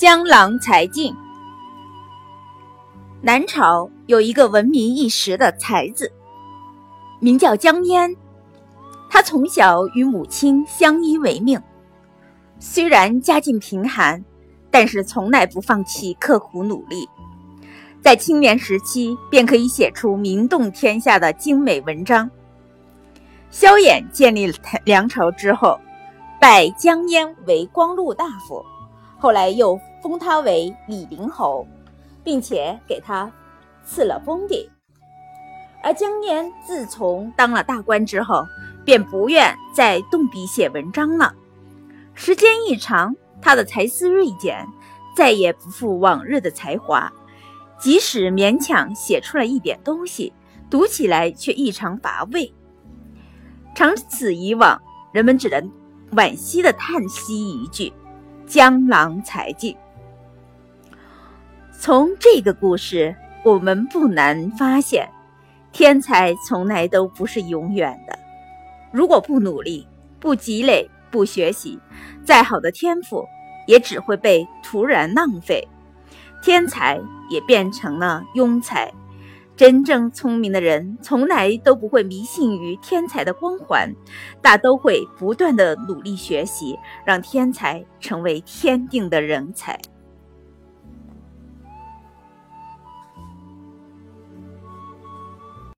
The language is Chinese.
江郎才尽。南朝有一个闻名一时的才子，名叫江淹。他从小与母亲相依为命，虽然家境贫寒，但是从来不放弃刻苦努力。在青年时期，便可以写出名动天下的精美文章。萧衍建立梁朝之后，拜江淹为光禄大夫。后来又封他为李陵侯，并且给他赐了封地。而江淹自从当了大官之后，便不愿再动笔写文章了。时间一长，他的才思锐减，再也不复往日的才华。即使勉强写出了一点东西，读起来却异常乏味。长此以往，人们只能惋惜地叹息一句。江郎才尽。从这个故事，我们不难发现，天才从来都不是永远的。如果不努力、不积累、不学习，再好的天赋也只会被突然浪费，天才也变成了庸才。真正聪明的人，从来都不会迷信于天才的光环，大都会不断的努力学习，让天才成为天定的人才。